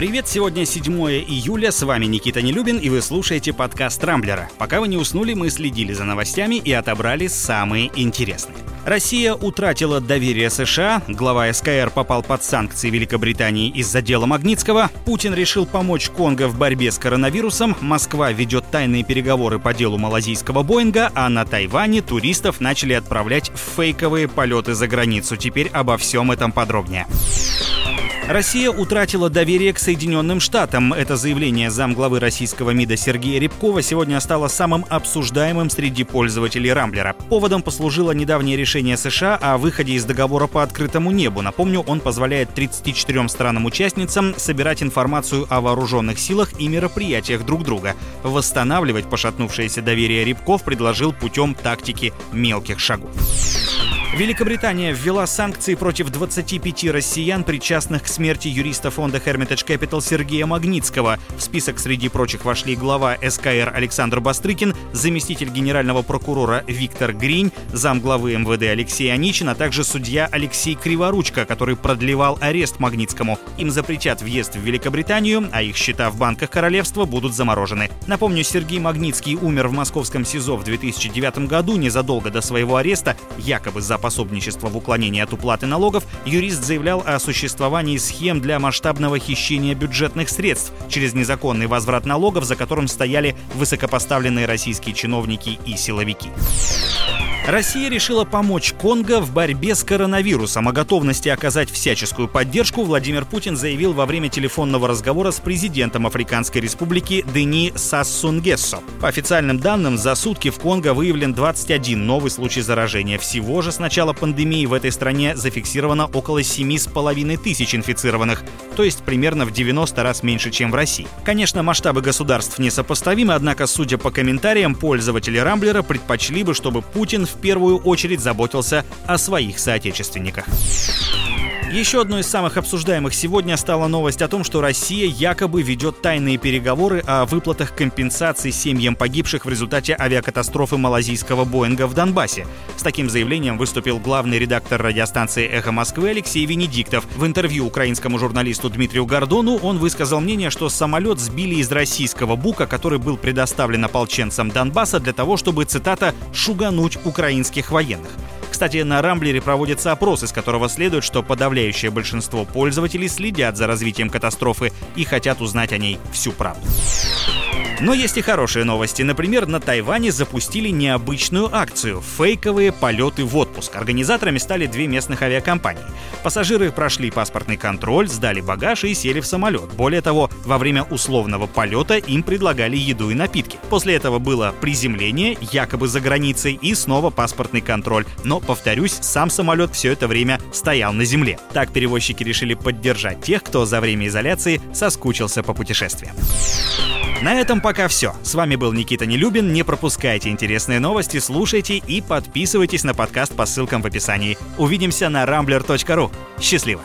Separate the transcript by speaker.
Speaker 1: Привет, сегодня 7 июля, с вами Никита Нелюбин, и вы слушаете подкаст Рамблера. Пока вы не уснули, мы следили за новостями и отобрали самые интересные. Россия утратила доверие США, глава СКР попал под санкции Великобритании из-за дела Магнитского, Путин решил помочь Конго в борьбе с коронавирусом, Москва ведет тайные переговоры по делу малазийского Боинга, а на Тайване туристов начали отправлять в фейковые полеты за границу. Теперь обо всем этом подробнее. Россия утратила доверие к Соединенным Штатам. Это заявление замглавы российского МИДа Сергея Рябкова сегодня стало самым обсуждаемым среди пользователей Рамблера. Поводом послужило недавнее решение США о выходе из договора по открытому небу. Напомню, он позволяет 34 странам-участницам собирать информацию о вооруженных силах и мероприятиях друг друга. Восстанавливать пошатнувшееся доверие Рябков предложил путем тактики мелких шагов. Великобритания ввела санкции против 25 россиян, причастных к смерти юриста фонда Hermitage Capital Сергея Магнитского. В список среди прочих вошли глава СКР Александр Бастрыкин, заместитель генерального прокурора Виктор Гринь, замглавы МВД Алексей Аничин, а также судья Алексей Криворучка, который продлевал арест Магнитскому. Им запретят въезд в Великобританию, а их счета в банках королевства будут заморожены. Напомню, Сергей Магнитский умер в московском СИЗО в 2009 году, незадолго до своего ареста, якобы за пособничества в уклонении от уплаты налогов, юрист заявлял о существовании схем для масштабного хищения бюджетных средств через незаконный возврат налогов, за которым стояли высокопоставленные российские чиновники и силовики. Россия решила помочь Конго в борьбе с коронавирусом. О готовности оказать всяческую поддержку Владимир Путин заявил во время телефонного разговора с президентом Африканской республики Дени Сассунгессо. По официальным данным, за сутки в Конго выявлен 21 новый случай заражения. Всего же с начала пандемии в этой стране зафиксировано около 7,5 тысяч инфицированных, то есть примерно в 90 раз меньше, чем в России. Конечно, масштабы государств несопоставимы, однако, судя по комментариям, пользователи Рамблера предпочли бы, чтобы Путин в первую очередь заботился о своих соотечественниках. Еще одной из самых обсуждаемых сегодня стала новость о том, что Россия якобы ведет тайные переговоры о выплатах компенсаций семьям погибших в результате авиакатастрофы малазийского Боинга в Донбассе. С таким заявлением выступил главный редактор радиостанции «Эхо Москвы» Алексей Венедиктов. В интервью украинскому журналисту Дмитрию Гордону он высказал мнение, что самолет сбили из российского «Бука», который был предоставлен ополченцам Донбасса для того, чтобы, цитата, «шугануть украинских военных». Кстати, на Рамблере проводится опрос, из которого следует, что подавляющее большинство пользователей следят за развитием катастрофы и хотят узнать о ней всю правду. Но есть и хорошие новости. Например, на Тайване запустили необычную акцию — фейковые полеты в отпуск. Организаторами стали две местных авиакомпании. Пассажиры прошли паспортный контроль, сдали багаж и сели в самолет. Более того, во время условного полета им предлагали еду и напитки. После этого было приземление, якобы за границей, и снова паспортный контроль. Но, повторюсь, сам самолет все это время стоял на земле. Так перевозчики решили поддержать тех, кто за время изоляции соскучился по путешествиям. На этом пока все. С вами был Никита Нелюбин. Не пропускайте интересные новости, слушайте и подписывайтесь на подкаст по ссылкам в описании. Увидимся на rambler.ru. Счастливо!